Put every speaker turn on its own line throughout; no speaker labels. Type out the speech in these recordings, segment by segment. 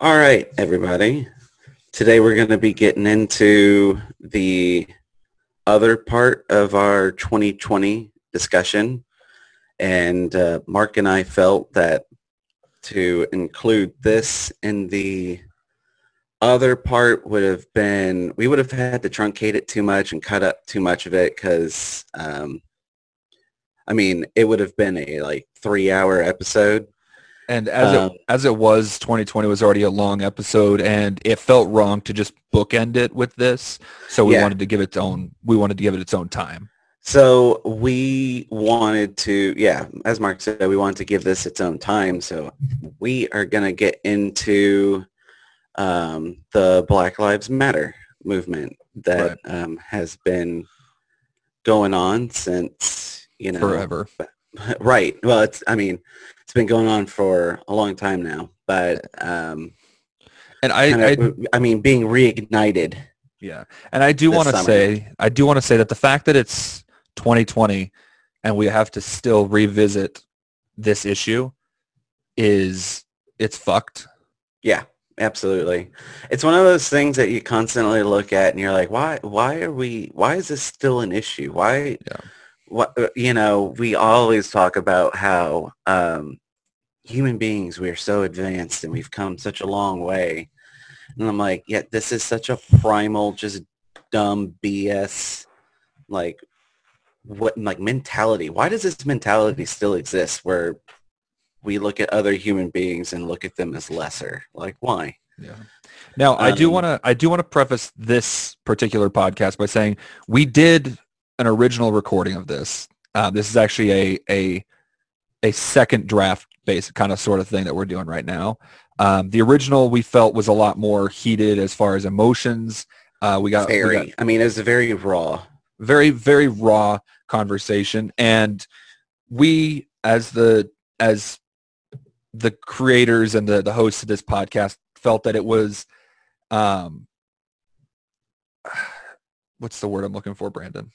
All right, everybody. Today we're going to be getting into the other part of our 2020 discussion. And uh, Mark and I felt that to include this in the other part would have been, we would have had to truncate it too much and cut up too much of it because, um, I mean, it would have been a like three hour episode
And as
Um,
it as it was, 2020 was already a long episode, and it felt wrong to just bookend it with this. So we
Yeah.
wanted to give it its own. We wanted to give it its own time.
So we wanted to, yeah, as Mark said, we wanted to give this its own time. So we are going to get into um, the Black Lives Matter movement that um, has been going on since, you know,
Forever.
right. Well, it's, I mean, it's been going on for a long time now, but um,
And I,
kind
I
of, I mean, being reignited.
Yeah, and I do want to say, I do want to say that the fact that it's 2020 and we have to still revisit this issue is it's fucked.
Yeah, absolutely. It's one of those things that you constantly look at and you're like, why, why are we, why is this still an issue? Why,
Yeah.
What, uh, you know, we always talk about how um, human beings, we're so advanced and we've come such a long way. And I'm like, yeah, this is such a primal, just dumb BS, like what, like mentality. Why does this mentality still exist where we look at other human beings and look at them as lesser? Like, why?
Yeah. Now, I do
Um,
want to I do want to preface this particular podcast by saying we did an original recording of this. Uh, this is actually a a a second draft based kind of sort of thing that we're doing right now. Um, the original we felt was a lot more heated as far as emotions. Uh, we got we
very.
got
I mean, it's very raw.
very very raw conversation and we as the as the creators and the the hosts of this podcast felt that it was um what's the word i'm looking for brandon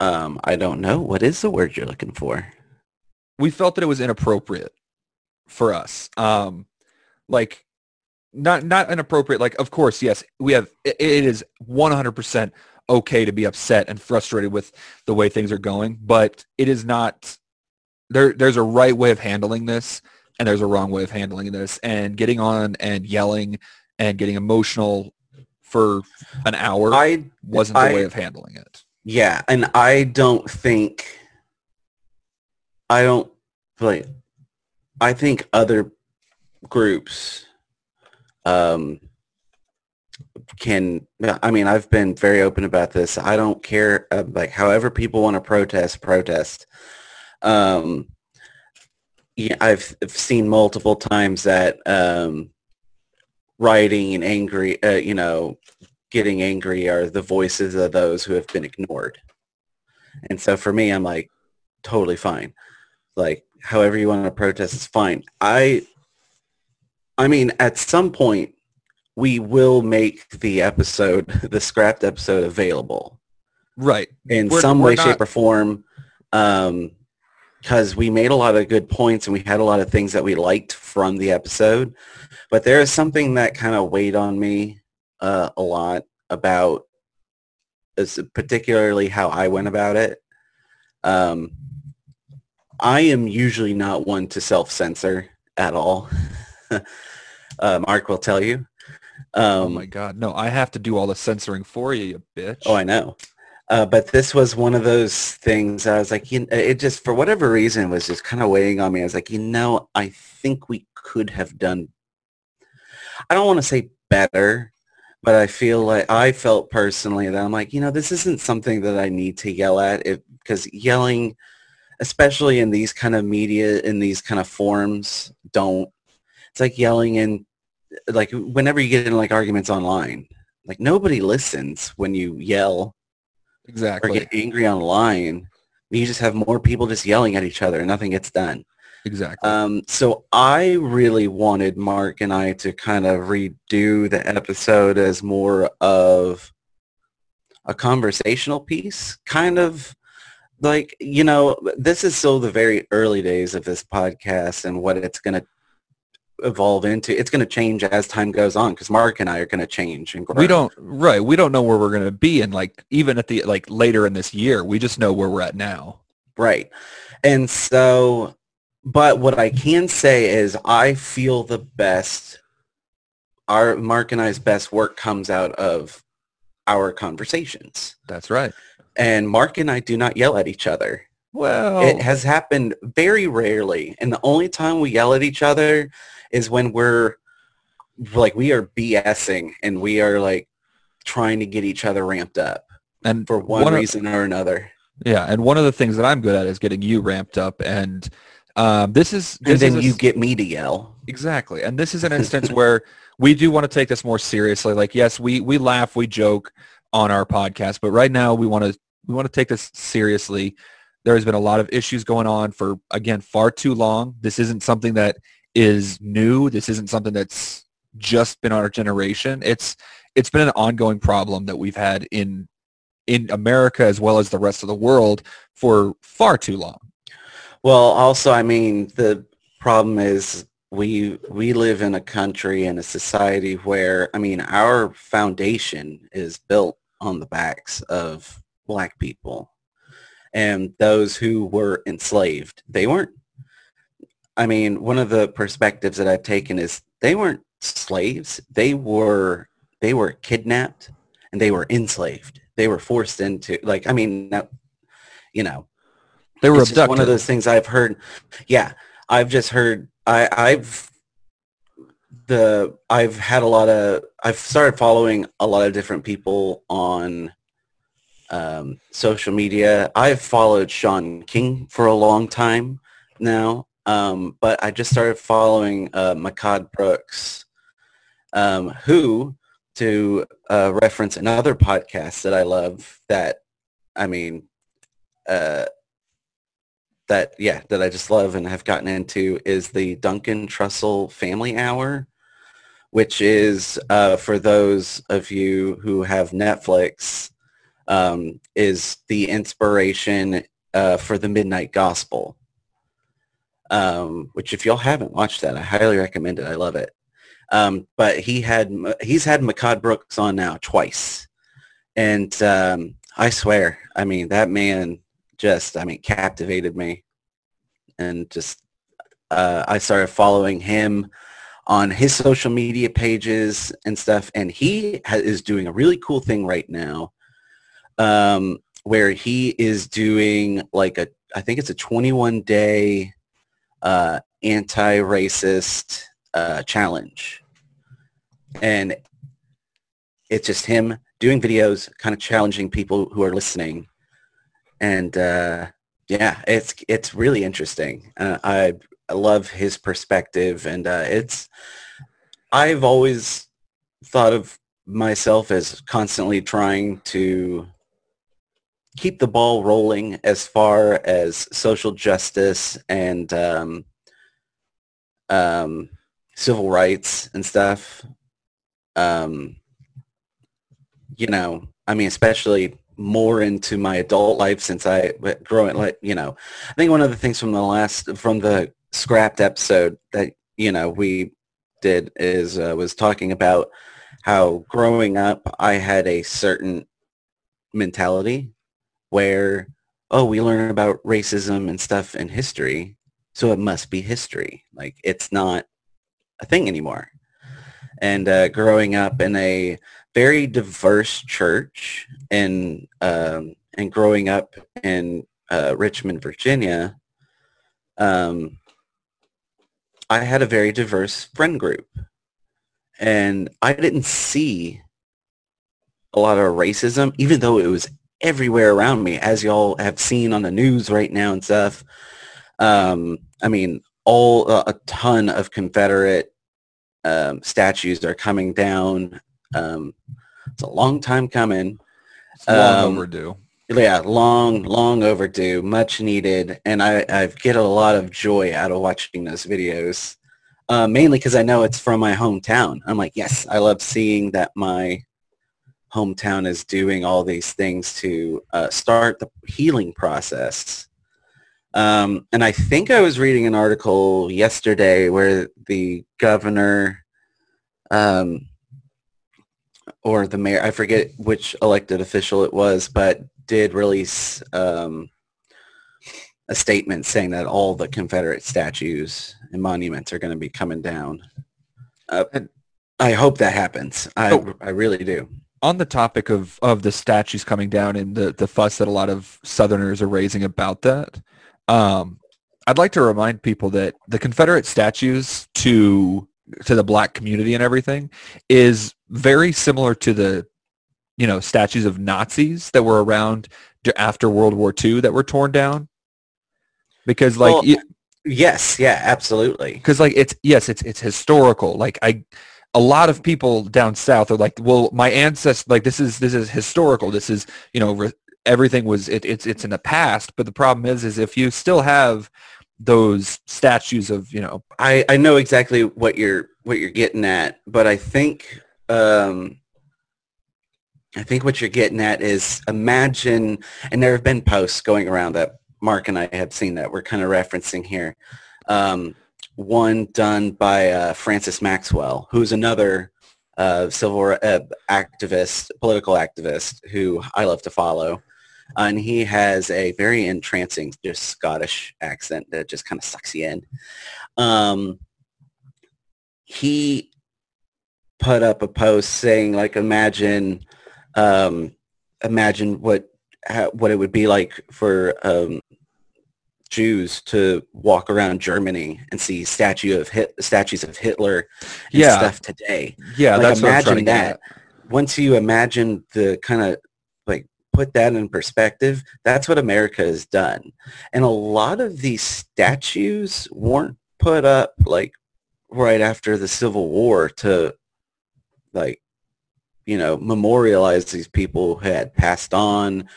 Um, I don't know. What is the word you're looking for?
we felt that it was inappropriate for us um like not not inappropriate like of course yes we have it, it is 100% okay to be upset and frustrated with the way things are going but it is not there there's a right way of handling this and there's a wrong way of handling this and getting on and yelling and getting emotional for an hour
I
wasn't the
I-
way of handling it
yeah, and I don't think I don't like. I think other groups um can i mean i've been very open about this i don't care uh, like however people want to protest protest um yeah i've, I've seen multiple times that um rioting and angry uh, you know getting angry are the voices of those who have been ignored. And so for me i'm like totally fine. Like however you want to protest is fine. I i mean at some point we will make the episode the scrapped episode available.
Right.
In
We're-
some
we're
way
not-
shape or form um because we made a lot of good points and we had a lot of things that we liked from the episode. But there is something that kind of weighed on me uh, a lot about particularly how i went about it. Um i am usually not one to self-censor at all. Uh, mark will tell you. Um,
oh my god. No i have to do all the censoring for you you bitch.
Oh, I know. Uh, but this was one of those things I was like, you it just, for whatever reason, was just kind of weighing on me. I was like, you know, I think we could have done, I don't want to say better, but I feel like, I felt personally that I'm like, you know, this isn't something that I need to yell at it because yelling, especially in these kind of media, in these kind of forums, don't, it's like yelling in, like whenever you get in like arguments online, like nobody listens when you yell
exactly, or
get angry online. You just have more people just yelling at each other and nothing gets done.
Exactly
Um, so I really wanted Mark and I to kind of redo the episode as more of a conversational piece, kind of like, you know, this is still the very early days of this podcast and what it's going to, evolve into. It's going to change as time goes on because Mark and I are going to change and grow.
We don't right. We don't know where we're going to be, and like even at the like later in this year, we just know where we're at now.
Right, and so, but what I can say is I feel the best. Our Mark and I's best work comes out of our conversations.
That's right.
And Mark and I do not yell at each other.
Well,
It has happened very rarely. And the only time we yell at each other is when we're like we are BSing and we are like trying to get each other ramped up
and
for one,
of-
reason or another.
yeah, and one of the things that I'm good at is getting you ramped up, and um, this is
And then
is a
you get me to yell.
Exactly. And this is an instance where we do want to take this more seriously. Like, yes, we, we laugh, we joke on our podcast, but right now we want to, we want to take this seriously. There has been a lot of issues going on for, again, far too long. This isn't something that is new. This isn't something that's just been our generation. It's, it's been an ongoing problem that we've had in, in America as well as the rest of the world for far too long.
Well, also, I mean, the problem is we we live in a country and a society where, I mean, our foundation is built on the backs of black people and those who were enslaved. They weren't, I mean, one of the perspectives that I've taken is they weren't slaves. They were, they were kidnapped and they were enslaved. They were forced into, like, I mean, you know,
They were
it's just
abducted.
one of those things I've heard. Yeah, I've just heard. I, I've the I've had a lot of. I've started following a lot of different people on um, social media. I've followed Shaun King for a long time now, um, but I just started following uh, Makad Brooks, um, who, to uh, reference another podcast that I love. That I mean. Uh, that yeah that I just love and have gotten into is the Duncan Trussell Family Hour, which is uh, for those of you who have Netflix, um, is the inspiration uh, for the Midnight Gospel. Um, which if y'all haven't watched that, I highly recommend it. I love it. Um, but he had he's had Makad Brooks on now twice, and um, I swear, I mean that man just I mean captivated me, and just uh, I started following him on his social media pages and stuff, and he ha- is doing a really cool thing right now, um, where he is doing like a I think it's a 21 day uh, anti-racist uh, challenge, and it's just him doing videos, kind of challenging people who are listening, and uh, yeah, it's it's really interesting. Uh, I I love his perspective, and uh, it's I've always thought of myself as constantly trying to keep the ball rolling as far as social justice and um, um, civil rights and stuff. Um, you know, I mean, especially more into my adult life since I growing like you know, I think one of the things from the last from the scrapped episode that you know we did is uh, was talking about how growing up I had a certain mentality where oh we learn about racism and stuff in history so it must be history. Like it's not a thing anymore. And uh, growing up in a very diverse church and um, and growing up in uh, Richmond, Virginia, um, I had a very diverse friend group, and I didn't see a lot of racism, even though it was everywhere around me, as y'all have seen on the news right now and stuff. Um, I mean, all uh, a ton of Confederate um, statues are coming down. Um, it's a long time coming.
It's long
Um,
overdue.
Yeah, long, long overdue, much needed, and I, I get a lot of joy out of watching those videos. Uh, mainly because I know it's from my hometown. I'm like, yes, I love seeing that my hometown is doing all these things to uh, start the healing process Um, and I think I was reading an article yesterday where the governor um, or the mayor, I forget which elected official it was, but did release um, a statement saying that all the Confederate statues and monuments are going to be coming down. Uh, I hope that happens. I, oh, I really do.
On the topic of, of the statues coming down and the, the fuss that a lot of Southerners are raising about that, um, I'd like to remind people that the Confederate statues to to the black community and everything is very similar to the you know statues of Nazis that were around after World War II that were torn down? Because like well,
yes yeah absolutely.
Because like it's yes it's it's historical. Like I a lot of people down south are like well my ancestors like this is this is historical. This is you know re- everything was it, it's it's in the past. But the problem is is if you still have those statues of you know
i i know exactly what you're what you're getting at but i think um i think what you're getting at is imagine and there have been posts going around that mark and i have seen that we're kind of referencing here um one done by uh, francis maxwell who's another uh, civil uh, activist political activist who i love to follow and he has a very entrancing, just Scottish accent that just kind of sucks you in. Um, he put up a post saying, like, imagine, um, imagine what what it would be like for um, Jews to walk around Germany and see statue of Hit, statues of Hitler and yeah. stuff today.
Yeah,
like,
that's
imagine that. Once you imagine the kind of like put that in perspective, that's what America has done. And a lot of these statues weren't put up like right after the Civil War to like, you know, memorialize these people who had passed on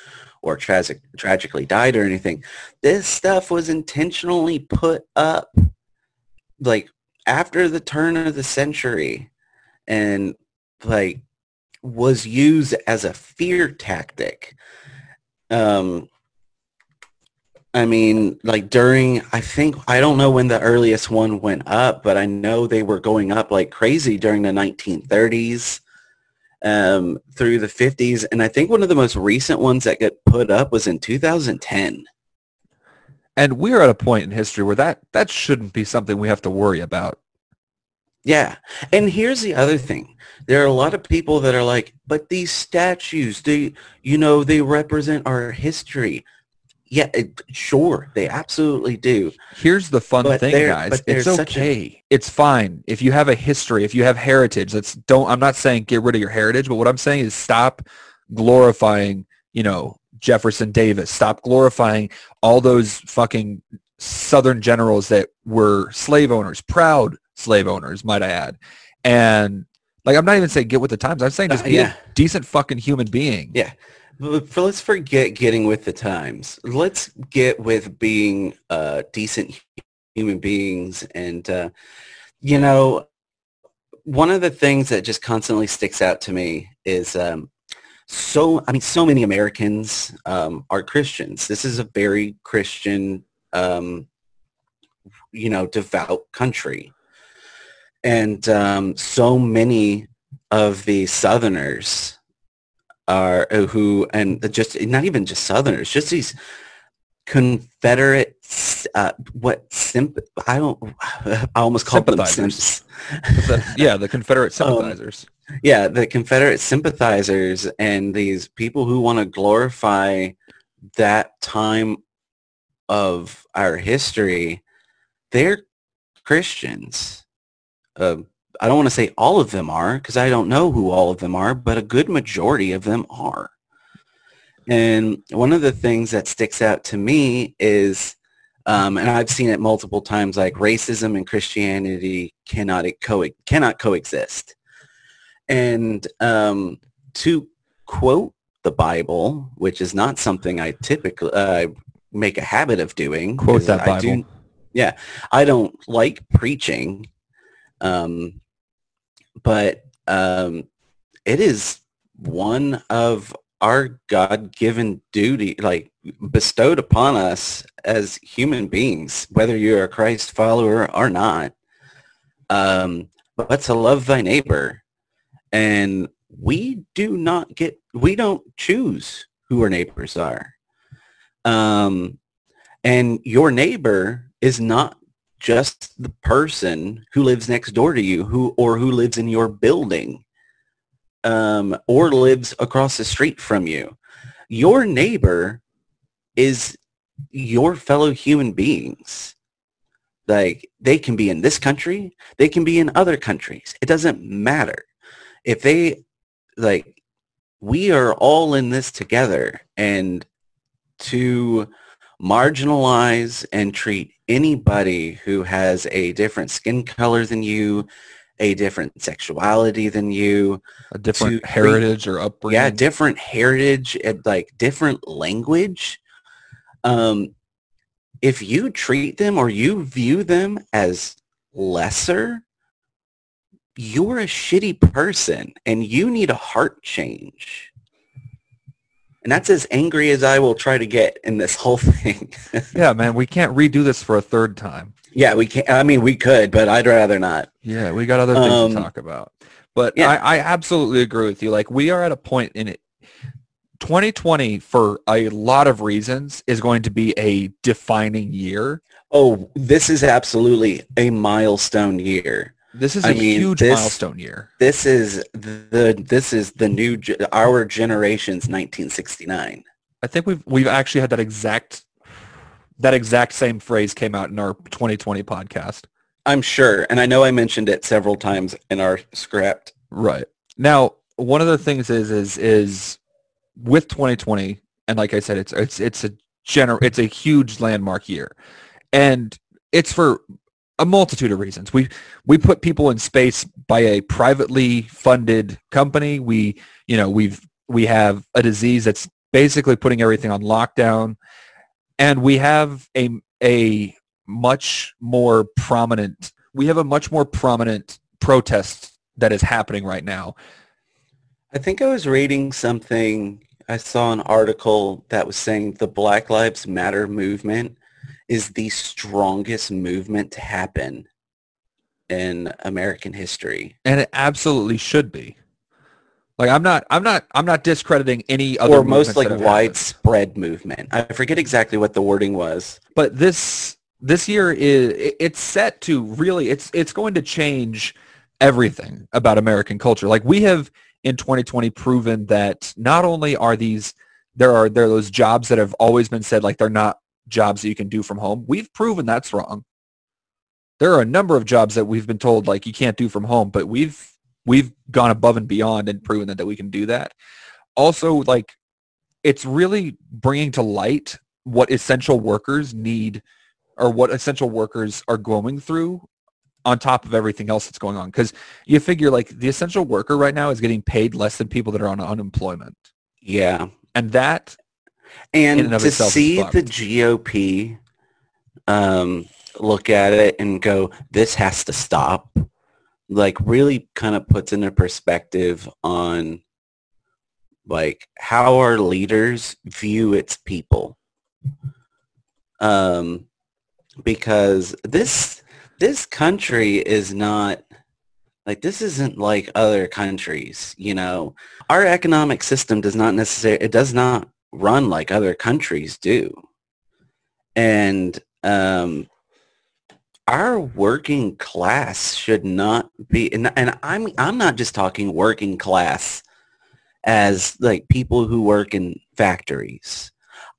or tragic, tragically died or anything. This stuff was intentionally put up like after the turn of the century and like was used as a fear tactic. Um, I mean, like during, I think, I don't know when the earliest one went up, but I know they were going up like crazy during the 1930s um, through the 50s. And I think one of the most recent ones that got put up was in 2010.
And we're at a point in history where that, that shouldn't be something we have to worry about.
Yeah. And here's the other thing. There are a lot of people that are like, but these statues, they, you know, they represent our history. Yeah, it, sure, they absolutely do.
Here's the fun but thing, guys. It's okay. A, it's fine if you have a history, if you have heritage. Let's don't. I'm not saying get rid of your heritage, but what I'm saying is stop glorifying. You know, Jefferson Davis. Stop glorifying all those fucking Southern generals that were slave owners, proud slave owners, might I add. And like, I'm not even saying get with the times. I'm saying just uh, be yeah. a decent fucking human being.
Yeah. Let's forget getting with the times. Let's get with being uh, decent human beings. And, uh, you know, one of the things that just constantly sticks out to me is um, so, I mean, so many Americans um, are Christians. This is a very Christian, um, you know, devout country and um, so many of the Southerners are uh, who, and just not even just Southerners, just these Confederate, uh, what simp? I don't. I almost called them simps.
yeah, the Confederate um, sympathizers.
Um, yeah, the Confederate sympathizers and these people who want to glorify that time of our history. They're Christians uh, I don't want to say all of them are because I don't know who all of them are, but a good majority of them are. And one of the things that sticks out to me is, um, and I've seen it multiple times, like racism and Christianity cannot co- cannot coexist. And um, to quote the Bible, which is not something I typically uh, make a habit of doing.
Quote that Bible.
Do, yeah, I don't like preaching um, but um, it is one of our God-given duty, like bestowed upon us as human beings, whether you're a Christ follower or not, um, but to love thy neighbor. And we do not get, we don't choose who our neighbors are. Um, and your neighbor is not just the person who lives next door to you who or who lives in your building um, or lives across the street from you. Your neighbor is your fellow human beings. Like they can be in this country, they can be in other countries. It doesn't matter. If they like we are all in this together and to marginalize and treat anybody who has a different skin color than you, a different sexuality than you,
a different heritage or upbringing.
Yeah, different heritage, and like different language. Um, if you treat them or you view them as lesser, you're a shitty person and you need a heart change. And that's as angry as I will try to get in this whole thing.
yeah, man, we can't redo this for a third time.
Yeah, we can't. I mean, we could, but I'd rather not.
Yeah, we got other things um, to talk about. But yeah. I, I absolutely agree with you. Like we are at a point in it. 2020, for a lot of reasons, is going to be a defining year.
Oh, this is absolutely a milestone year.
This is a I mean, huge this, milestone year.
This is the this is the new our generation's 1969. I
think we've we've actually had that exact that exact same phrase came out in our 2020 podcast.
I'm sure, and I know I mentioned it several times in our script.
Right now, one of the things is is is with 2020, and like I said, it's it's it's a gener it's a huge landmark year, and it's for a multitude of reasons. We we put people in space by a privately funded company. We you know we've we have a disease that's basically putting everything on lockdown, and we have a a much more prominent we have a much more prominent protest that is happening right now.
I think I was reading something. I saw an article that was saying the Black Lives Matter movement is the strongest movement to happen in American history.
And it absolutely should be. Like I'm not I'm not I'm not discrediting any other
or most like widespread happened. movement. I forget exactly what the wording was.
But this this year is it's set to really it's it's going to change everything about American culture. Like we have in 2020 proven that not only are these there are there are those jobs that have always been said like they're not jobs that you can do from home. We've proven that's wrong. There are a number of jobs that we've been told like you can't do from home, but we've we've gone above and beyond and proven that, that we can do that. Also, like it's really bringing to light what essential workers need or what essential workers are going through on top of everything else that's going on. Because you figure like the essential worker right now is getting paid less than people that are on unemployment.
Yeah.
And that
and to see the GOP um, look at it and go, this has to stop, like really kind of puts into perspective on like how our leaders view its people. Um, because this this country is not like this isn't like other countries, you know. Our economic system does not necessarily it does not run like other countries do. And um, our working class should not be, and, and I'm, I'm not just talking working class as like people who work in factories.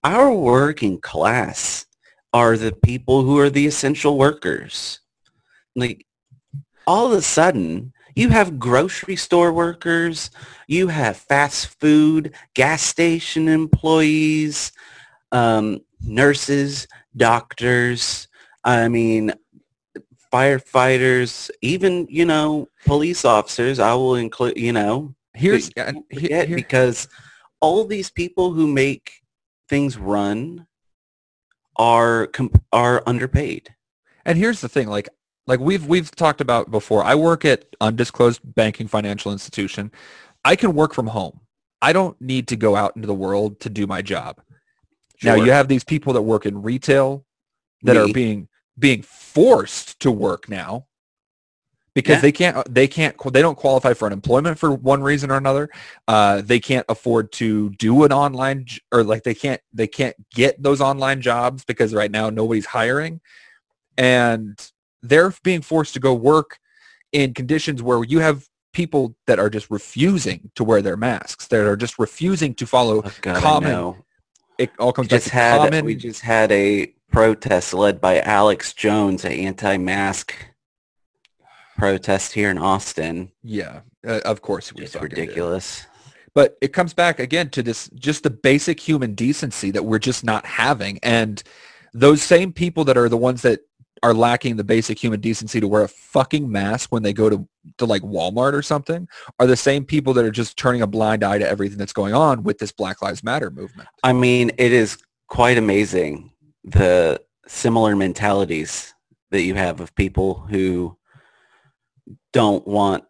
Our working class are the people who are the essential workers. Like all of a sudden, you have grocery store workers, you have fast food, gas station employees, um, nurses, doctors, I mean, firefighters, even, you know, police officers, I will include, you know,
here's here,
here. because all these people who make things run are are underpaid.
And here's the thing, like like we've we've talked about before. I work at undisclosed banking financial institution. I can work from home. I don't need to go out into the world to do my job. Now you have these people that work in retail that are being being forced to work now because
Yeah.
they can't they can't they don't qualify for unemployment for one reason or another. Uh, they can't afford to do an online or like they can't they can't get those online jobs because right now nobody's hiring, and they're being forced to go work in conditions where you have people that are just refusing to wear their masks that are just refusing to follow
Oh, God,
common it all comes back
just
to
had
common
we just had a protest led by Alex Jones, an anti-mask protest here in Austin.
yeah uh, of course we
It's
fucking did.
ridiculous.
but it comes back again to this just the basic human decency that we're just not having and those same people that are the ones that are lacking the basic human decency to wear a fucking mask when they go to, to like Walmart or something are the same people that are just turning a blind eye to everything that's going on with this Black Lives Matter movement.
I mean, it is quite amazing the similar mentalities that you have of people who don't want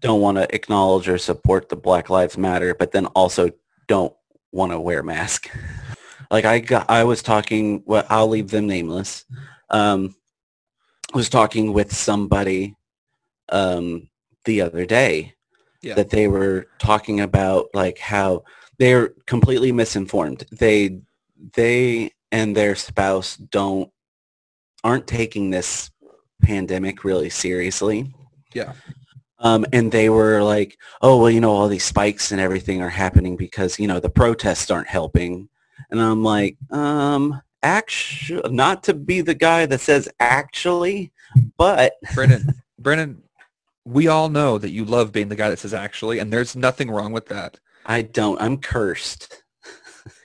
don't want to acknowledge or support the Black Lives Matter, but then also don't want to wear mask. Like I got, I was talking. Well, I'll leave them nameless. Um, I was talking with somebody um, the other day
Yeah.
that they were talking about like how they're completely misinformed. They they and their spouse don't aren't taking this pandemic really seriously.
Yeah.
Um, and they were like, oh, well, you know, all these spikes and everything are happening because, you know, the protests aren't helping. And I'm like, um, actually, not to be the guy that says actually, but
Brennan, Brennan, we all know that you love being the guy that says actually, and there's nothing wrong with that.
I don't. I'm cursed.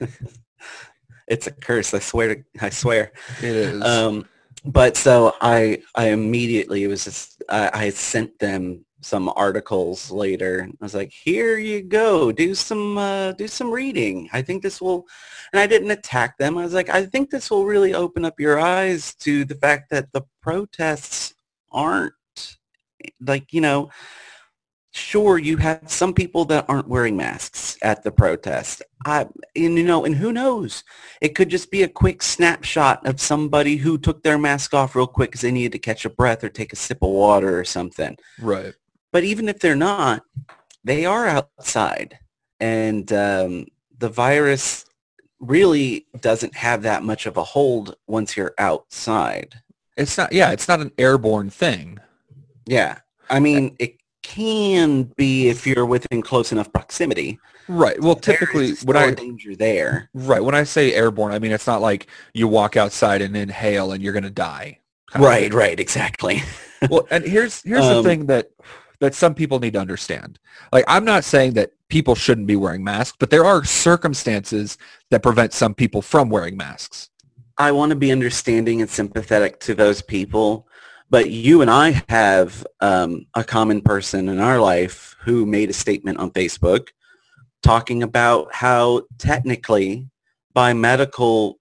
it's a curse. I swear to. I swear.
It is.
Um, but so I, I immediately it was just I, I sent them some articles later. I was like, here you go. Do some uh, do some reading. I think this will. And I didn't attack them. I was like, I think this will really open up your eyes to the fact that the protests aren't like you know sure you have some people that aren't wearing masks at the protest i and you know and who knows it could just be a quick snapshot of somebody who took their mask off real quick because they needed to catch a breath or take a sip of water or something
right.
But even if they're not they are outside and um, the virus really doesn't have that much of a hold once you're outside
It's not. Yeah, it's not an airborne thing.
yeah i mean it can be if you're within close enough proximity
Right. Well, typically when I
danger there
right when I say airborne, I mean it's not like you walk outside and inhale and you're gonna die.
right right exactly
Well, and here's here's the
Um,
thing that that some people need to understand. Like I'm not saying that people shouldn't be wearing masks, but there are circumstances that prevent some people from wearing masks.
I want to be understanding and sympathetic to those people, but you and I have um, a common person in our life who made a statement on Facebook talking about how technically by medical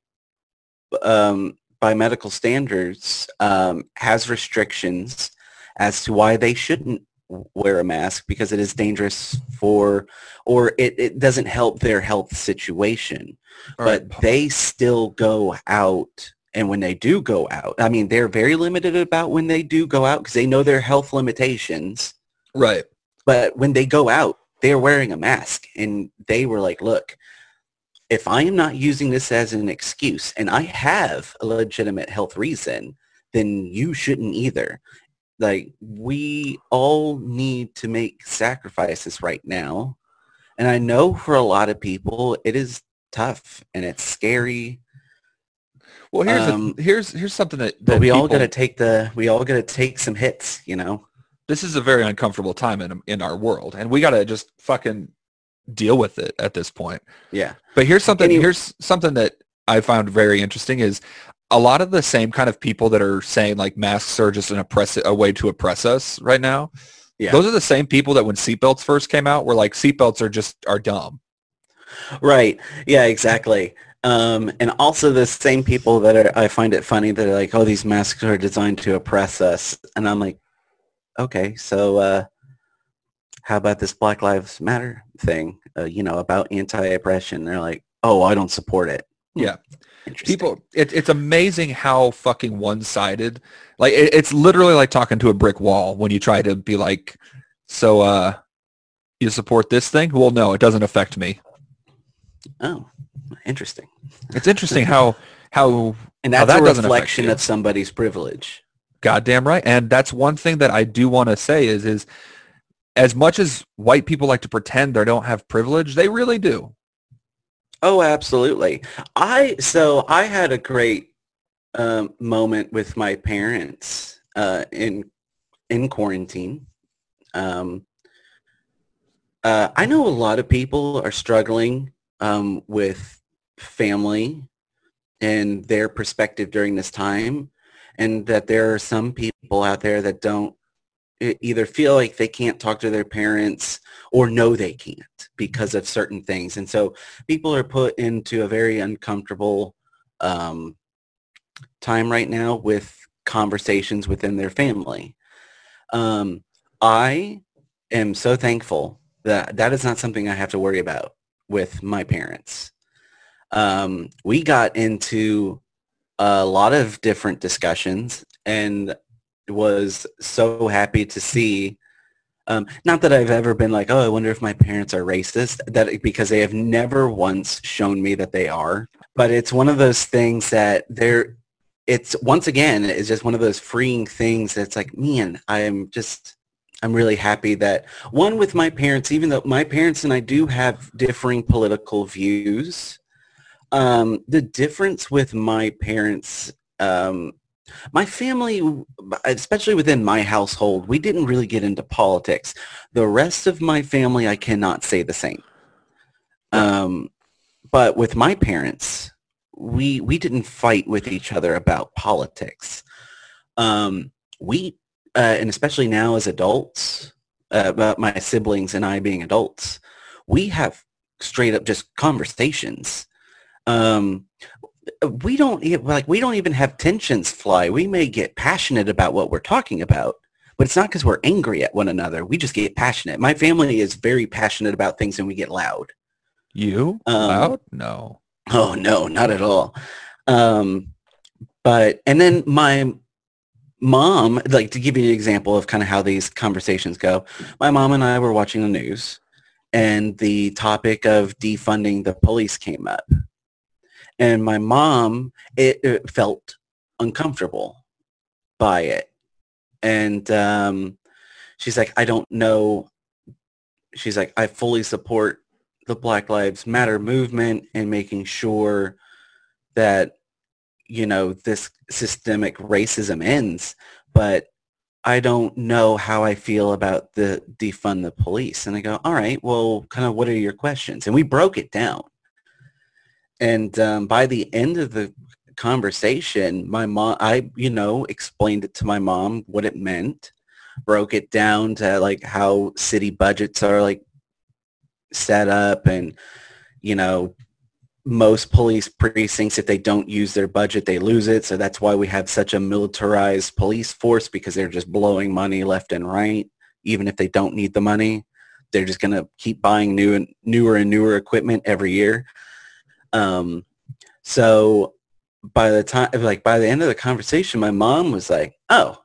um, by medical standards um, has restrictions as to why they shouldn't wear a mask because it is dangerous for or it, it doesn't help their health situation.
All
but they still go out and when they do go out i mean they're very limited about when they do go out because they know their health limitations.
Right.
but when they go out they're wearing a mask and they were like look if i am not using this as an excuse and i have a legitimate health reason then you shouldn't either like we all need to make sacrifices right now and i know for a lot of people it is tough and it's scary
Well, here's
Um,
a, here's here's something that,
but
that
we all got to take the we all got to take some hits you know
this is a very uncomfortable time in in our world, and we got to just fucking deal with it at this point.
yeah
But here's something.
Any-
here's something that I found very interesting is a lot of the same kind of people that are saying like masks are just an oppress a way to oppress us right now.
Yeah.
Those are the same people that when seatbelts first came out were like seatbelts are just are dumb.
Right. Yeah, exactly. Um, and also the same people that are, I find it funny that are like, oh, these masks are designed to oppress us. And I'm like, okay, so uh, how about this Black Lives Matter thing? Uh, you know, about anti-oppression. They're like, oh, I don't support it.
Yeah. People, it, it's amazing how fucking one-sided. Like it, it's literally like talking to a brick wall when you try to be like, so uh, you support this thing? Well, no, it doesn't affect me.
Oh, interesting.
It's interesting how how
and that's how that a reflection of somebody's privilege.
Goddamn right. And that's one thing that I do want to say is is as much as white people like to pretend they don't have privilege, they really do.
Oh, absolutely. I so I had a great um, moment with my parents uh, in in quarantine. Um, uh, I know a lot of people are struggling um, with family and their perspective during this time, and that there are some people out there that don't either feel like they can't talk to their parents or know they can't because of certain things. And so people are put into a very uncomfortable um, time right now with conversations within their family. Um, I am so thankful that that is not something I have to worry about with my parents. Um, we got into a lot of different discussions and was so happy to see um, not that I've ever been like, oh, I wonder if my parents are racist, that because they have never once shown me that they are. But it's one of those things that they're, it's once again, it's just one of those freeing things that's like, man, I'm just, I'm really happy that one with my parents, even though my parents and I do have differing political views, um, the difference with my parents um, my family, especially within my household, we didn't really get into politics. The rest of my family, I cannot say the same. Um, but with my parents, we we didn't fight with each other about politics. Um, we uh, and especially now as adults, uh, about my siblings and I being adults, we have straight up just conversations. Um, we don't like we don't even have tensions fly. We may get passionate about what we're talking about, but it's not because we're angry at one another. We just get passionate. My family is very passionate about things, and we get loud.
You um, loud? No.
Oh no, not at all. Um, but and then my mom, like to give you an example of kind of how these conversations go. My mom and I were watching the news, and the topic of defunding the police came up and my mom it, it felt uncomfortable by it. And um, she's like i don't know. She's like i fully support the black lives matter movement and making sure that you know this systemic racism ends but i don't know how i feel about the defund the police. And i go all right well kind of what are your questions? And we broke it down and um, by the end of the conversation, my mom, I, you know, explained it to my mom what it meant, broke it down to like how city budgets are like set up and, you know, most police precincts, if they don't use their budget, they lose it. So that's why we have such a militarized police force because they're just blowing money left and right, even if they don't need the money. They're just going to keep buying new and newer and newer equipment every year. Um, so by the time, like by the end of the conversation, my mom was like, oh,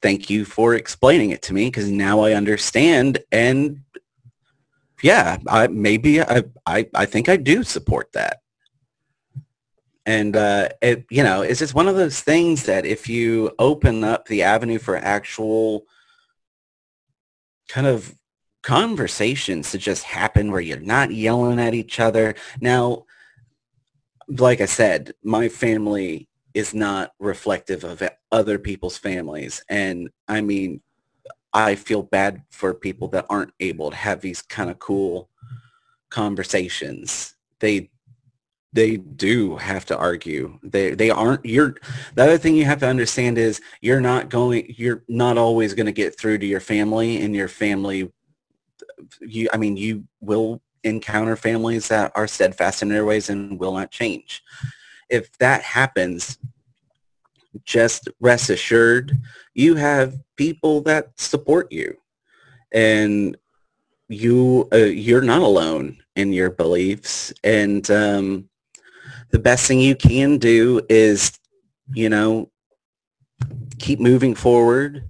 thank you for explaining it to me because now I understand. And yeah, I maybe I, I, I think I do support that. And uh, it, you know, it's just one of those things that if you open up the avenue for actual kind of conversations to just happen where you're not yelling at each other. Now, like I said, my family is not reflective of other people's families. And I mean, I feel bad for people that aren't able to have these kind of cool conversations. They they do have to argue. They they aren't you're the other thing you have to understand is you're not going you're not always going to get through to your family and your family you, I mean, you will encounter families that are steadfast in their ways and will not change. If that happens, just rest assured you have people that support you. and you uh, you're not alone in your beliefs and um, the best thing you can do is you know keep moving forward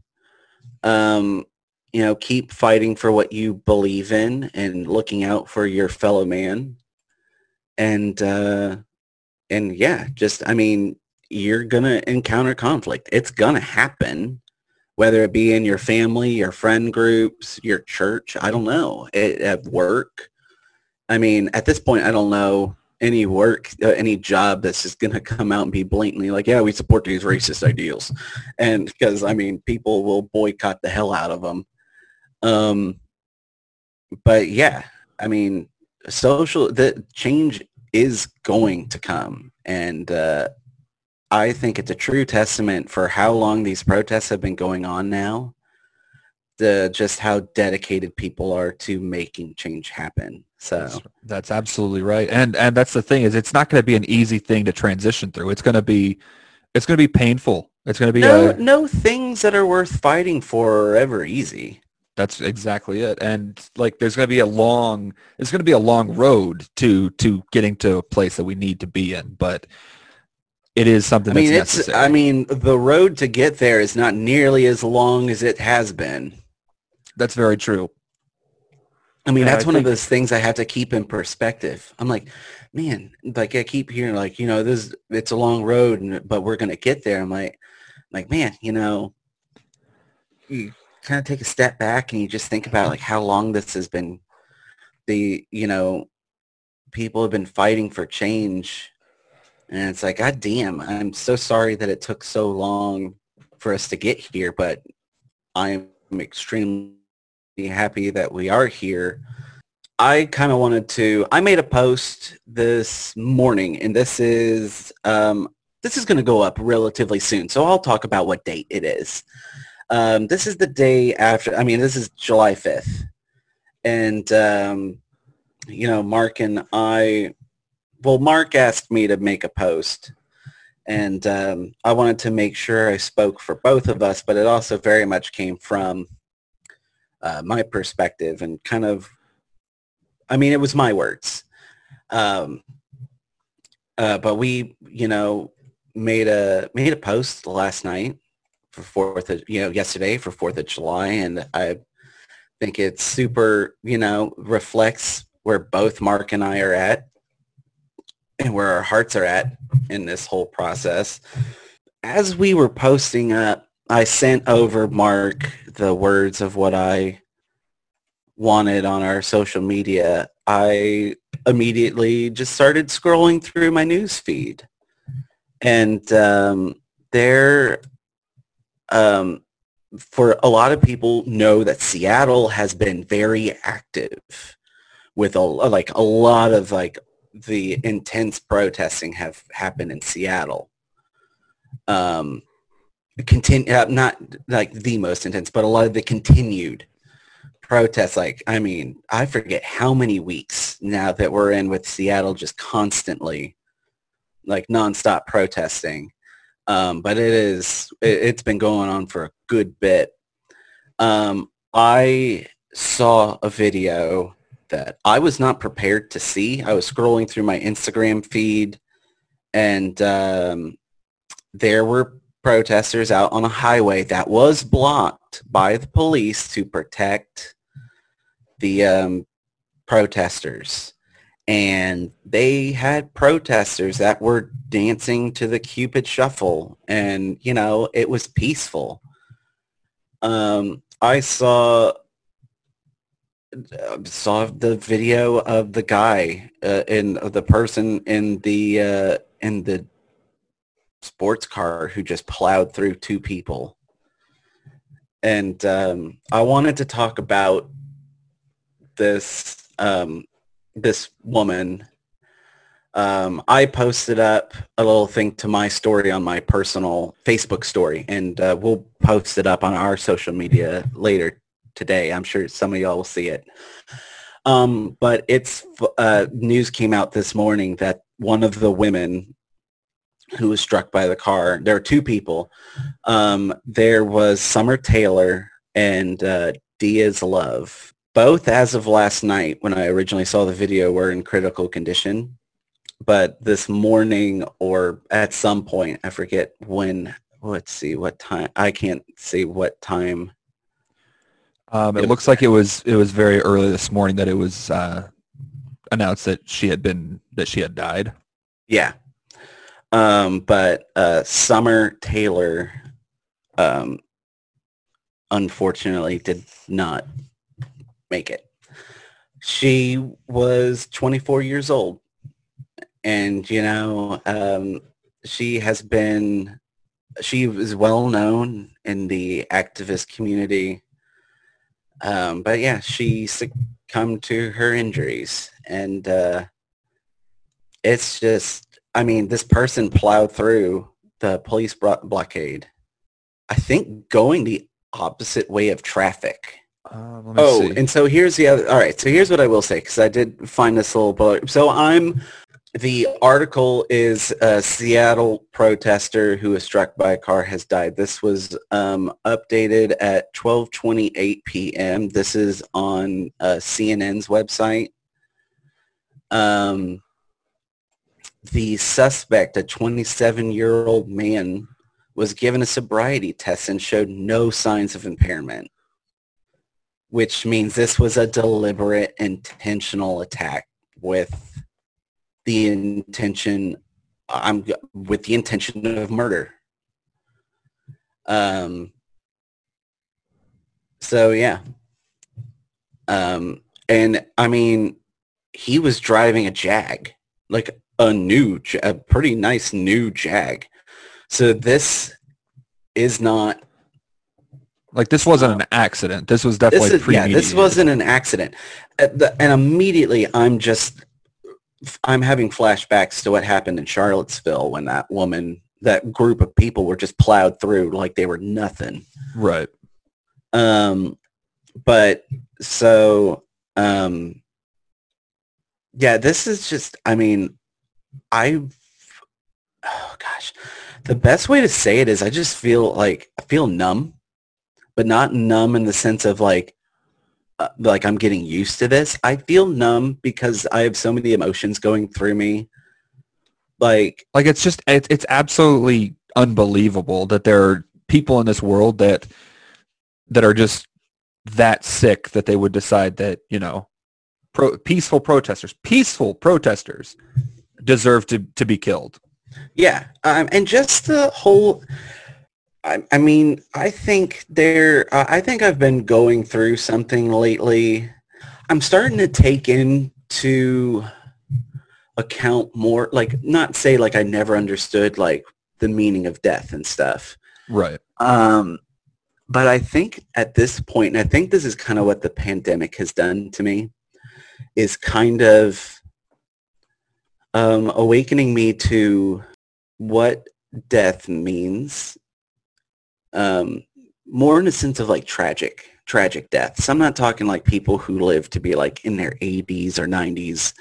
um, you know keep fighting for what you believe in and looking out for your fellow man and uh and yeah just i mean you're gonna encounter conflict it's gonna happen whether it be in your family, your friend groups, your church, I don't know, it, at work. I mean, at this point, I don't know any work, uh, any job that's just going to come out and be blatantly like, yeah, we support these racist ideals. And because, I mean, people will boycott the hell out of them. Um, but yeah, I mean, social, the change is going to come. And uh, I think it's a true testament for how long these protests have been going on now. The just how dedicated people are to making change happen. So
that's, that's absolutely right. And and that's the thing is it's not going to be an easy thing to transition through. It's going to be it's going to be painful. It's going to be
no,
a,
no things that are worth fighting for are ever easy.
That's exactly it. And like there's going to be a long it's going to be a long road to to getting to a place that we need to be in, but it is something. I mean, it's. Necessary.
I mean, the road to get there is not nearly as long as it has been.
That's very true.
I mean, that's I one think... of those things I have to keep in perspective. I'm like, man, like I keep hearing, like you know, this it's a long road, and, but we're gonna get there. I'm like, like man, you know, kind of take a step back and you just think about like how long this has been. The you know, people have been fighting for change and it's like, God damn, I'm so sorry that it took so long for us to get here, but I'm extremely happy that we are here. I kind of wanted to, I made a post this morning and this is, um, this is going to go up relatively soon. So I'll talk about what date it is. Um, this is the day after, I mean, this is July 5th. And, um, you know, Mark and I well, Mark asked me to make a post, and um, I wanted to make sure I spoke for both of us, but it also very much came from uh, my perspective and kind of, I mean, it was my words. Um, uh, but we, you know, made a made a post last night for Fourth of, you know, yesterday for Fourth of July, and I think it super, you know, reflects where both Mark and I are at and where our hearts are at in this whole process. As we were posting up, I sent over Mark the words of what I wanted on our social media. I immediately just started scrolling through my news feed. And um, there, um, for a lot of people know that Seattle has been very active with a like a lot of like the intense protesting have happened in Seattle. Um, continue, uh, not like the most intense, but a lot of the continued protests. Like, I mean, I forget how many weeks now that we're in with Seattle just constantly, like nonstop protesting. Um, but it is, it, it's been going on for a good bit. Um, I saw a video that I was not prepared to see. I was scrolling through my Instagram feed and um, there were protesters out on a highway that was blocked by the police to protect the um, protesters. And they had protesters that were dancing to the Cupid Shuffle. And, you know, it was peaceful. Um, I saw saw the video of the guy uh, in of the person in the uh, in the sports car who just plowed through two people. And um, I wanted to talk about this um, this woman. Um, I posted up a little thing to my story on my personal Facebook story, and uh, we'll post it up on our social media later today. I'm sure some of y'all will see it. Um, but it's uh, news came out this morning that one of the women who was struck by the car, there were two people. Um, there was Summer Taylor and uh, Diaz Love. Both as of last night when I originally saw the video were in critical condition. But this morning or at some point, I forget when, let's see what time, I can't see what time.
Um, it looks like it was it was very early this morning that it was uh, announced that she had been that she had died.
Yeah. Um, but uh, Summer Taylor um, unfortunately did not make it. She was 24 years old. And, you know, um, she has been, she is well known in the activist community. Um, but yeah, she succumbed to her injuries. And uh, it's just, I mean, this person plowed through the police blockade. I think going the opposite way of traffic. Uh, oh, see. and so here's the other. All right, so here's what I will say because I did find this little bullet. So I'm. The article is a Seattle protester who was struck by a car has died. This was um, updated at 12:28 p.m. This is on uh, CNN's website. Um, the suspect, a 27-year-old man, was given a sobriety test and showed no signs of impairment, which means this was a deliberate, intentional attack with the intention, I'm with the intention of murder. Um, so yeah. Um, and I mean, he was driving a Jag, like a new, a pretty nice new Jag. So this is not
like this wasn't an accident. This was definitely this is,
yeah. This wasn't an accident, uh, and immediately I'm just I'm having flashbacks to what happened in Charlottesville when that woman, that group of people were just plowed through like they were nothing.
Right.
Um, but so um, yeah, this is just. I mean, I. Oh gosh, the best way to say it is I just feel like I feel numb, but not numb in the sense of like uh, like I'm getting used to this. I feel numb because I have so many emotions going through me. Like
like it's just it's it's absolutely unbelievable that there are people in this world that that are just that sick that they would decide that, you know, pro, peaceful protesters, peaceful protesters deserve to to be killed.
Yeah, um, and just the whole. I, I mean, I think there. Uh, I think I've been going through something lately. I'm starting to take into account more, like not say like I never understood like the meaning of death and stuff.
Right.
Um, but I think at this point, and I think this is kind of what the pandemic has done to me, is kind of um, awakening me to what death means um, more in the sense of like tragic tragic deaths. I'm not talking like people who live to be like in their 80s or 90s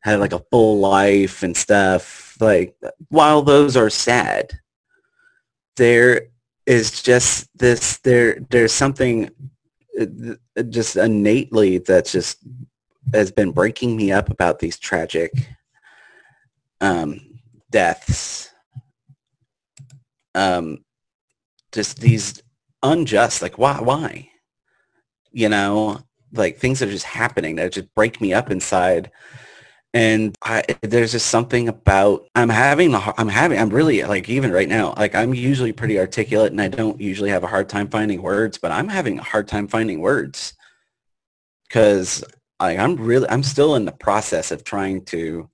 had like a full life and stuff. Like while those are sad there is just this there there's something uh, just innately that's just has been breaking me up about these tragic um, deaths, um, just these unjust, like why, why, you know, like things that are just happening that just break me up inside. And I, there's just something about I'm having I'm having I'm really like even right now like I'm usually pretty articulate and I don't usually have a hard time finding words but I'm having a hard time finding words because like I'm really I'm still in the process of trying to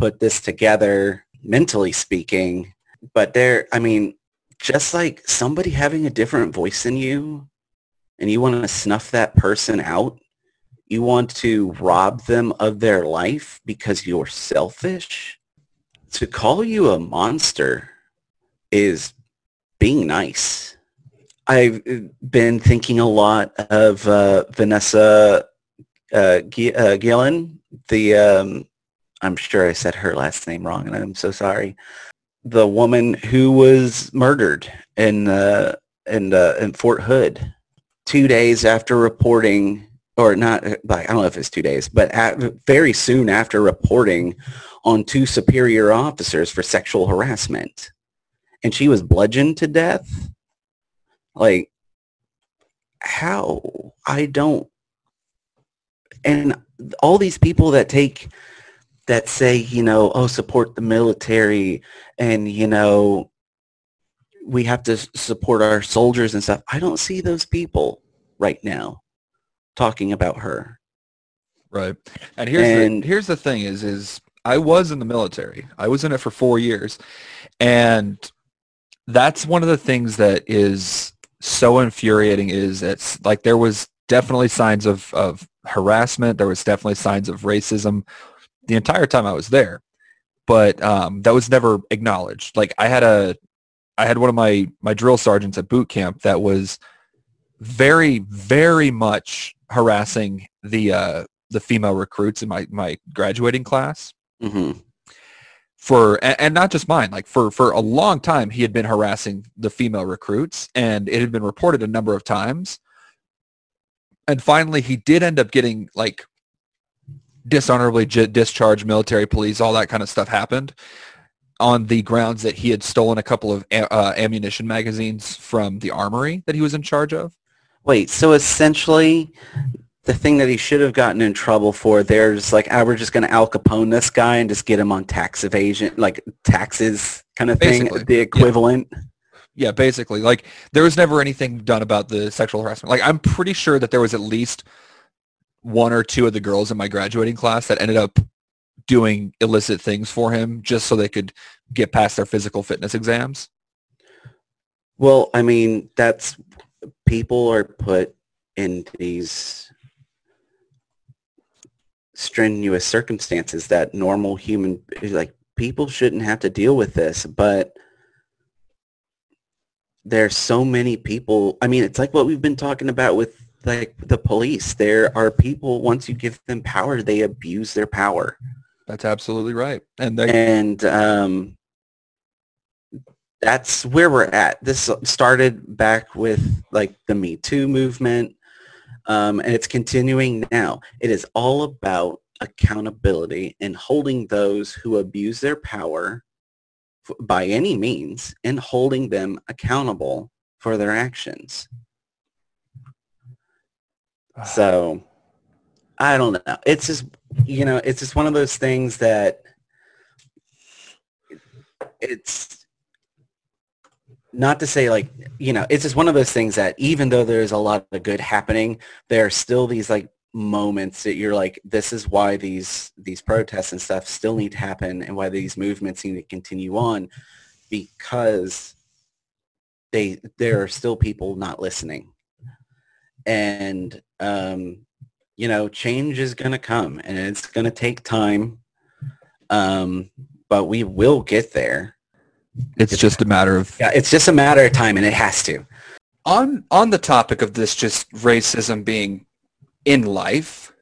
put this together, mentally speaking. But there, I mean, just like somebody having a different voice than you and you want to snuff that person out, you want to rob them of their life because you're selfish. To call you a monster is being nice. I've been thinking a lot of uh, Vanessa uh, G- uh, Gillen, the um, I'm sure I said her last name wrong, and I'm so sorry. The woman who was murdered in uh, in uh, in Fort Hood two days after reporting, or not, like, I don't know if it's two days, but at, very soon after reporting on two superior officers for sexual harassment. And she was bludgeoned to death. Like, how? I don't. And all these people that take, that say, you know, oh, support the military and, you know, we have to support our soldiers and stuff. I don't see those people right now talking about her.
Right. And here's and, the here's the thing is is I was in the military. I was in it for 4 years. And that's one of the things that is so infuriating is it's like there was definitely signs of of harassment, there was definitely signs of racism the entire time I was there. But um, that was never acknowledged. Like I had a I had one of my my drill sergeants at boot camp that was very very much harassing the uh, the female recruits in my my graduating class.
Mm-hmm.
For and, and not just mine, like for for a long time, he had been harassing the female recruits, and it had been reported a number of times. And finally, he did end up getting like dishonorably j- discharged military police, all that kind of stuff happened on the grounds that he had stolen a couple of uh, ammunition magazines from the armory that he was in charge of.
Wait, so essentially the thing that he should have gotten in trouble for, there's like, ah, we're just going to Al Capone this guy and just get him on tax evasion, like taxes kind of thing, basically, the equivalent.
Yeah. yeah, basically. Like there was never anything done about the sexual harassment. Like I'm pretty sure that there was at least one or two of the girls in my graduating class that ended up doing illicit things for him just so they could get past their physical fitness exams?
Well, I mean, that's people are put in these strenuous circumstances that normal human like people shouldn't have to deal with this, but there's so many people. I mean, it's like what we've been talking about with like the police. There are people once you give them power, they abuse their power.
That's absolutely right.
And they- and um, that's where we're at. This started back with like the Me Too movement, um, and it's continuing now. It is all about accountability and holding those who abuse their power f- by any means and holding them accountable for their actions. So I don't know. It's just you know, it's just one of those things that it's not to say like you know it's just one of those things that even though there's a lot of good happening there are still these like moments that you're like this is why these these protests and stuff still need to happen and why these movements need to continue on because they there are still people not listening and um you know, change is going to come and it's going to take time. Um, but we will get there.
It's, it's just a matter of
yeah, it's just a matter of time and it has to.
On on the topic of this just racism being in life,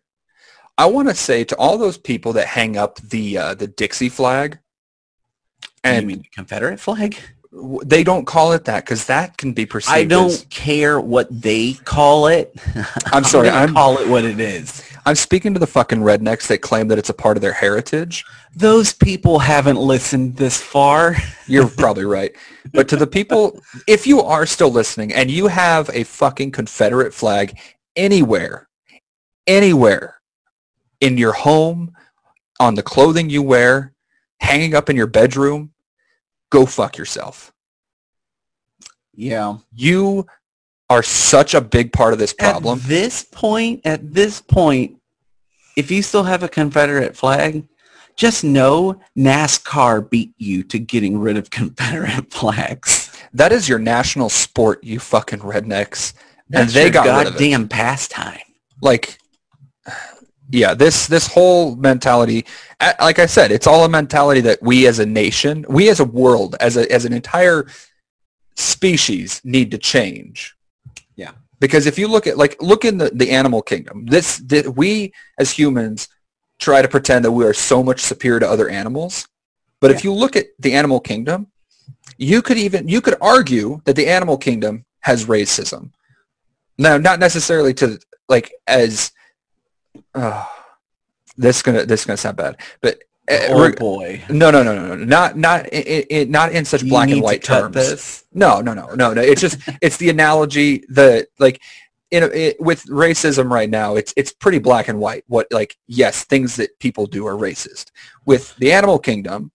I want to say to all those people that hang up the uh, the Dixie flag
and you mean Confederate flag?
They don't call it that because that can be perceived. I
don't
as,
care what they call it.
I'm sorry. I'm
call it what it is.
I'm speaking to the fucking rednecks that claim that it's a part of their heritage.
Those people haven't listened this far.
You're probably right. But to the people, if you are still listening and you have a fucking Confederate flag anywhere, anywhere in your home, on the clothing you wear, hanging up in your bedroom, go fuck yourself.
Yeah.
You are such a big part of this problem.
At this point, at this point, if you still have a Confederate flag, just know NASCAR beat you to getting rid of Confederate flags.
That is your national sport, you fucking rednecks.
That's and they got goddamn pastime.
Like yeah, this this whole mentality, like I said, it's all a mentality that we as a nation, we as a world, as a as an entire species, need to change.
Yeah,
because if you look at like look in the the animal kingdom, this that we as humans try to pretend that we are so much superior to other animals, but yeah. if you look at the animal kingdom, you could even you could argue that the animal kingdom has racism Now, not necessarily to like as. Uh, this gonna this is gonna sound bad, but uh,
oh boy.
no, no, no, no, no, not not it, it, not in such
You
black and white terms. No, no, no, no, no. It's just it's the analogy that like in it, with racism right now, it's it's pretty black and white. What like yes, things that people do are racist. With the animal kingdom,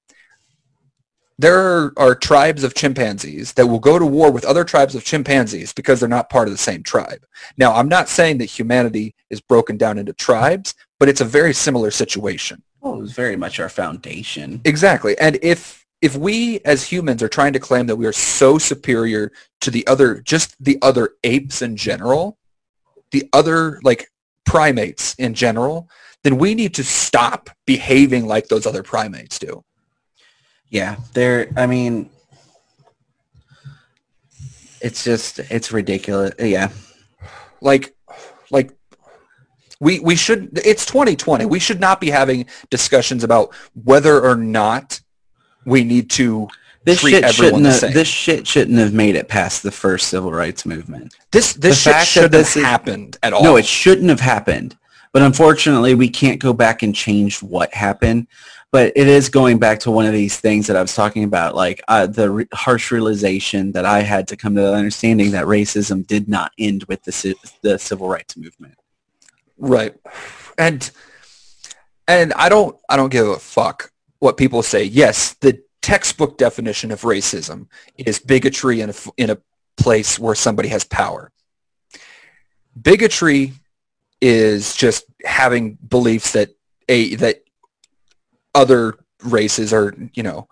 there are tribes of chimpanzees that will go to war with other tribes of chimpanzees because they're not part of the same tribe. Now, I'm not saying that humanity is broken down into tribes, but it's a very similar situation.
Well, it was very much our foundation.
Exactly. And if if we as humans are trying to claim that we are so superior to the other just the other apes in general, the other like primates in general, then we need to stop behaving like those other primates do.
Yeah, there. I mean, it's just it's ridiculous. Yeah,
Like like we we should it's 2020. We should not be having discussions about whether or not we need to
this shit shouldn't have, this shit shouldn't have made it past the first civil rights movement.
this this
the
shit shouldn't have happened at all.
No, it shouldn't have happened. But unfortunately, we can't go back and change what happened. But it is going back to one of these things that I was talking about, like uh, the re- harsh realization that I had to come to the understanding that racism did not end with the ci- the civil rights movement.
Right. And and I don't I don't give a fuck what people say. Yes, the textbook definition of racism is bigotry in a in a place where somebody has power. Bigotry is just having beliefs that a that other races are, you know,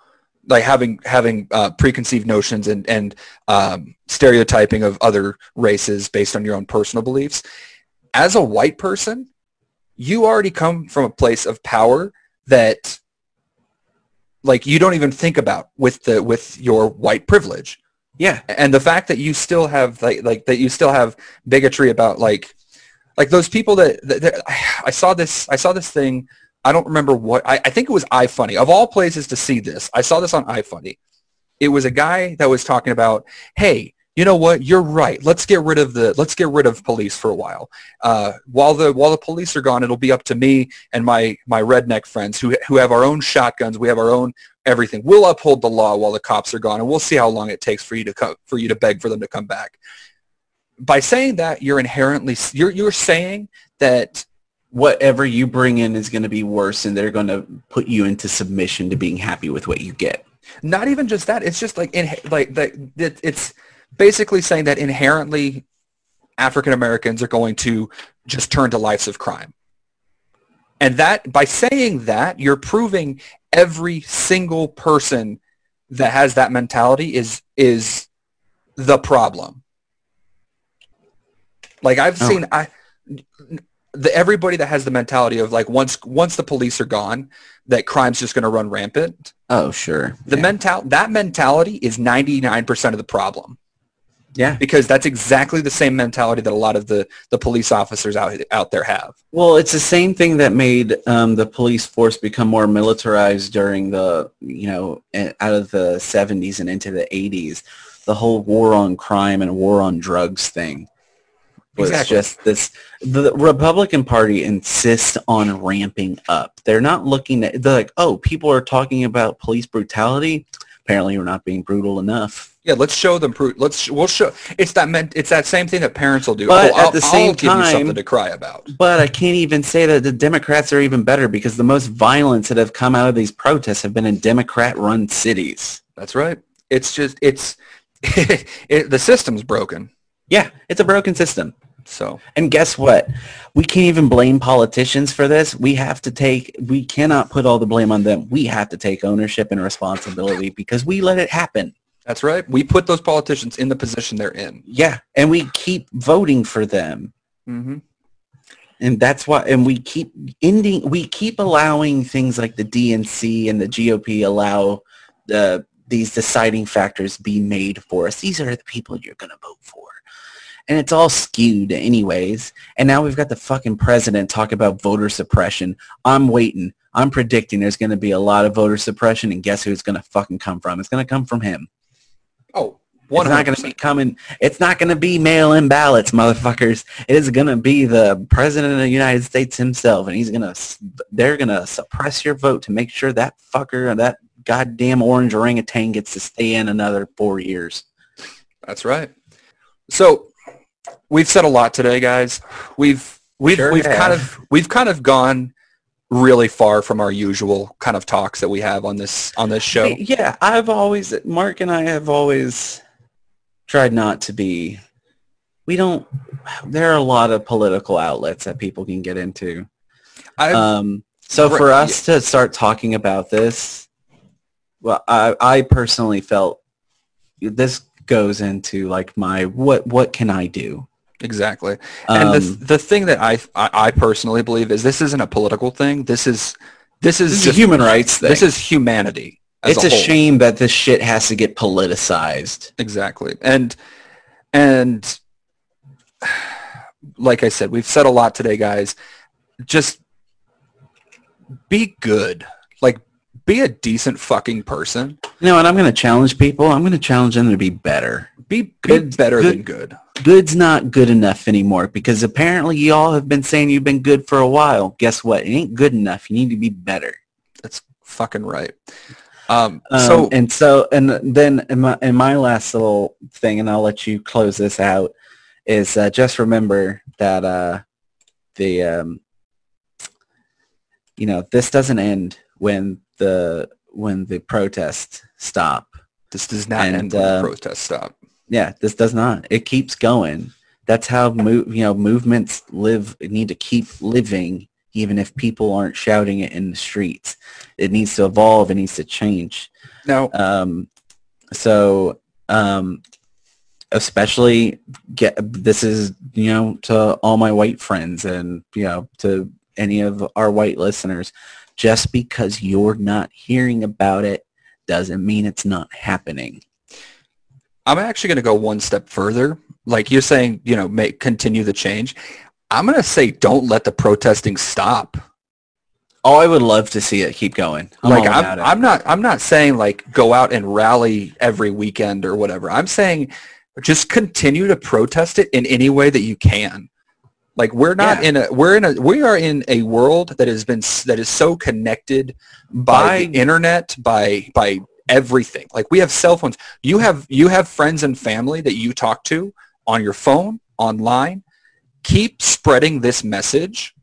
like having having uh, preconceived notions and and um, stereotyping of other races based on your own personal beliefs as a white person, you already come from a place of power that like you don't even think about with the with your white privilege.
Yeah,
And the fact that you still have like like that you still have bigotry about like like those people that, that, that I saw this I saw this thing I don't remember what I, I think it was iFunny. Of all places to see this, I saw this on iFunny. It was a guy that was talking about, hey, you know what? You're right. Let's get rid of the let's get rid of police for a while. Uh, while the while the police are gone, it'll be up to me and my my redneck friends who who have our own shotguns. We have our own everything. We'll uphold the law while the cops are gone, and we'll see how long it takes for you to come for you to beg for them to come back. By saying that, you're inherently you're you're saying that
whatever you bring in is going to be worse, and they're going to put you into submission to being happy with what you get.
not even just that it's just like in like that it, it's basically saying that inherently african americans are going to just turn to lives of crime and that by saying that you're proving every single person that has that mentality is is the problem like i've
Oh.
seen i the, everybody that has the mentality of like once once the police are gone that crime's just going to run rampant
Oh, sure.
the
yeah.
mental that mentality is 99% of the problem
yeah.
because that's exactly the same mentality that a lot of the, the police officers out out there have.
Well, it's the same thing that made um, the police force become more militarized during the, you know, out of the 70s and into the 80s. The whole war on crime and war on drugs thing was
Exactly.
just this. The Republican Party insists on ramping up. They're not looking at, they're like, oh, people are talking about police brutality. Apparently we're not being brutal enough.
Yeah, let's show them proof. Let's we'll show. It's that meant. It's that same thing that parents will do.
But
oh,
at
I'll,
the same
I'll give you
time-
something to cry about.
But I can't even say that the Democrats are even better because the most violence that have come out of these protests have been in Democrat-run cities.
That's right. It's just it's it, the system's broken.
Yeah, it's a broken system.
So
And guess what? We can't even blame politicians for this. We have to take, we cannot put all the blame on them. We have to take ownership and responsibility because we let it happen.
That's right. We put those politicians in the position they're in.
Yeah, and we keep voting for them.
Mm-hmm.
And that's why, and we keep ending, we keep allowing things like the DNC and the GOP allow the, these deciding factors be made for us. These are the people you're going to vote for. And it's all skewed anyways. And now we've got the fucking president talk about voter suppression. I'm waiting. I'm predicting there's going to be a lot of voter suppression and guess who it's going to fucking come from? It's going to come from him.
Oh,
It's not going to be coming. It's not going to be mail-in ballots, motherfuckers. It is going to be the president of the United States himself, and he's going to. They're going to suppress your vote to make sure that fucker, that goddamn orange orangutan, gets to stay in another four years.
That's right. So we've said a lot today, guys. We've we've
Sure
we've
have.
kind of we've kind of gone really far from our usual kind of talks that we have on this on this show.
Yeah, I've always Mark and I have always tried not to be. We don't. There are a lot of political outlets that people can get into.
I've,
Um, so
Right,
for us to start talking about this, well, I, I personally felt this goes into like my what what can I do?
Exactly. and the
Um,
the thing that I, I I personally believe is this isn't a political thing. This is this is
this is a
just
human rights thing.
this is humanity.
it's a,
whole.
shame that this shit has to get politicized.
Exactly. And and like I said, we've said a lot today, guys. Just be good. Like be a decent fucking person.
You know, and I'm going to challenge people. I'm going to challenge them to be better.
Be, be
Good-
better
good-
than good.
Good's not good enough anymore because apparently y'all have been saying you've been good for a while. Guess what? It ain't good enough. You need to be better.
That's fucking right. Um,
Um,
so
and so and then in my, in my last little thing, and I'll let you close this out, is uh, just remember that uh, the um, you know this doesn't end when the when the protests stop.
this does not
and,
end when the protests stop.
Yeah, this does not. It keeps going. That's how move you know movements live. Need to keep living even if people aren't shouting it in the streets. It needs to evolve. It needs to change.
Now,
Um, so, um, especially get this is you know to all my white friends and you know to any of our white listeners. Just because you're not hearing about it doesn't mean it's not happening.
I'm actually going to go one step further. Like you're saying, you know, make continue the change. I'm going to say don't let the protesting stop.
Oh, I would love to see it keep going. I'm
like I'm. I'm not I'm not saying like go out and rally every weekend or whatever. I'm saying just continue to protest it in any way that you can. Like we're not
Yeah.
in a we're in a we are in a world that has been that is so connected by, the internet by by everything. Like we have cell phones. You have you have friends and family that you talk to on your phone, online. Keep spreading this message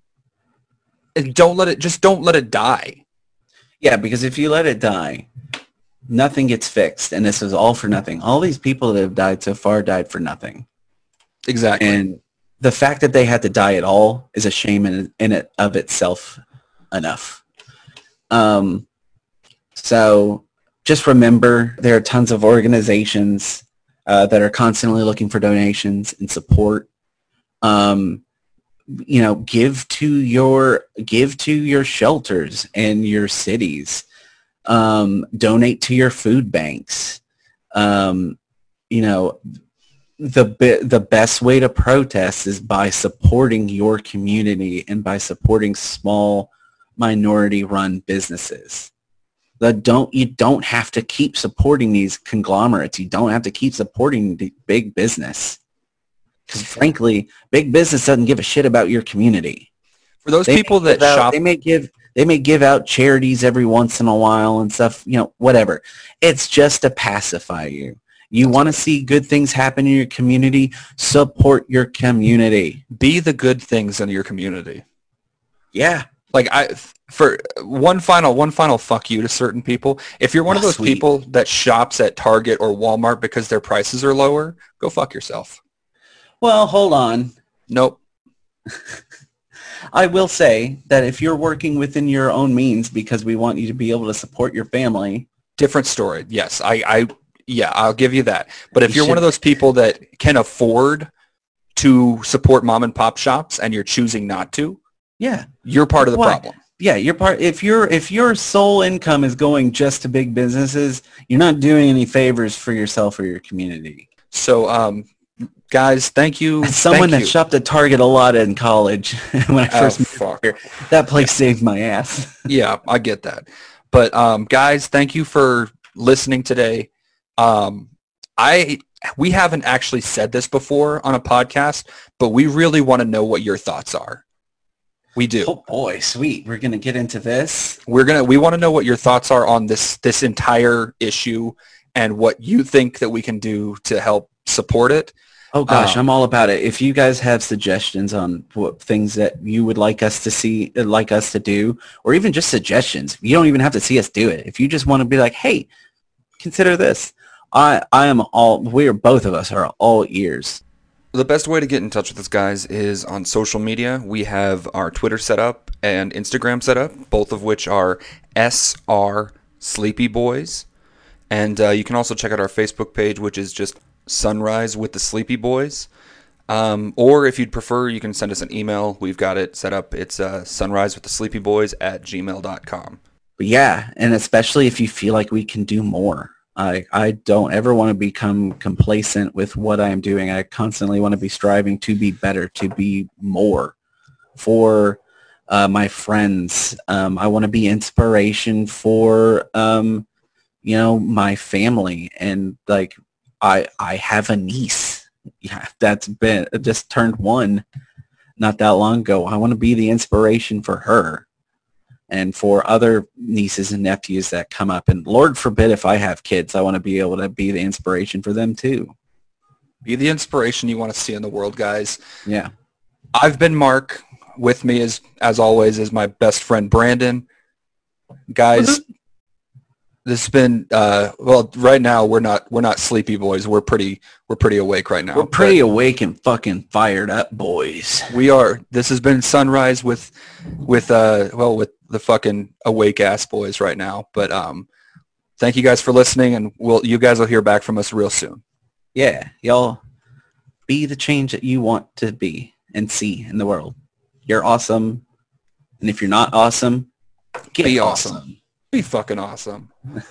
and don't let it just don't let it die.
Yeah, because if you let it die, nothing gets fixed, and this is all for nothing. All these people that have died so far died for nothing,
Exactly.
and the fact that they had to die at all is a shame in, in it of itself enough. Um, so just remember there are tons of organizations uh, that are constantly looking for donations and support. Um, you know, give to your give to your shelters and your cities. Um, donate to your food banks. Um, you know, the be- the best way to protest is by supporting your community and by supporting small minority run businesses. The don't you don't have to keep supporting these conglomerates. You don't have to keep supporting the big business. Because frankly, big business doesn't give a shit about your community.
For those
They
people that
out-
shop,
they may give they may give out charities every once in a while and stuff, you know, whatever. It's just to pacify you. You want to see good things happen in your community, support your community.
be the good things in your community.
Yeah.
Like I, for one final, one final fuck you to certain people. If you're one of
Oh,
those
sweet.
people that shops at Target or Walmart because their prices are lower, go fuck yourself.
Well, hold on.
Nope.
I will say that if you're working within your own means because we want you to be able to support your family,
Different story. Yes, I, I, yeah, I'll give you that. But if
You
you're one of those people that can afford to support mom and pop shops and you're choosing not to,
yeah.
you're part of the problem.
Yeah, you're part if your if your sole income is going just to big businesses, you're not doing any favors for yourself or your community.
So, um, guys, thank you.
As someone
thank
that
you.
shopped at Target a lot in college when I
Oh,
first moved
fuck.
here, that place saved my ass.
yeah, I get that. But um, guys, thank you for listening today. Um, I we haven't actually said this before on a podcast, but we really want to know what your thoughts are. We do.
Oh boy, sweet. We're gonna get into this.
We're gonna we want to know what your thoughts are on this this entire issue and what you think that we can do to help support it.
Oh gosh,
Um,
I'm all about it. If you guys have suggestions on what things that you would like us to see, uh, like us to do, or even just suggestions, you don't even have to see us do it. If you just want to be like, hey, consider this. I I am all. We are both of us are all ears.
The best way to get in touch with us, guys, is on social media. We have our Twitter set up and Instagram set up, both of which are SR Sleepy Boys. And uh, you can also check out our Facebook page, which is just Sunrise with the Sleepy Boys. Um, or if you'd prefer, you can send us an email. We've got it set up. It's uh, sunrise with the sleepy boys at gmail.com.
Yeah, and especially if you feel like we can do more. I I don't ever want to become complacent with what I am doing. I constantly want to be striving to be better, to be more for uh, my friends. Um, I want to be inspiration for um, you know my family, and like I I have a niece. Yeah, that's been just turned one not that long ago. I want to be the inspiration for her and for other nieces and nephews that come up. And Lord forbid if I have kids, I want to be able to be the inspiration for them too.
Be the inspiration you want to see in the world, guys.
Yeah.
I've been Mark. With me is as always is my best friend Brandon. Guys, this has been uh, well. Right now we're not we're not sleepy boys. We're pretty we're pretty awake right now.
We're pretty awake and fucking fired up, boys.
We are. This has been sunrise with with uh well with the fucking awake ass boys right now. But um, thank you guys for listening, and we'll you guys will hear back from us real soon.
Yeah, y'all be the change that you want to be and see in the world. You're awesome. And if you're not awesome, get
Be awesome. Be fucking awesome.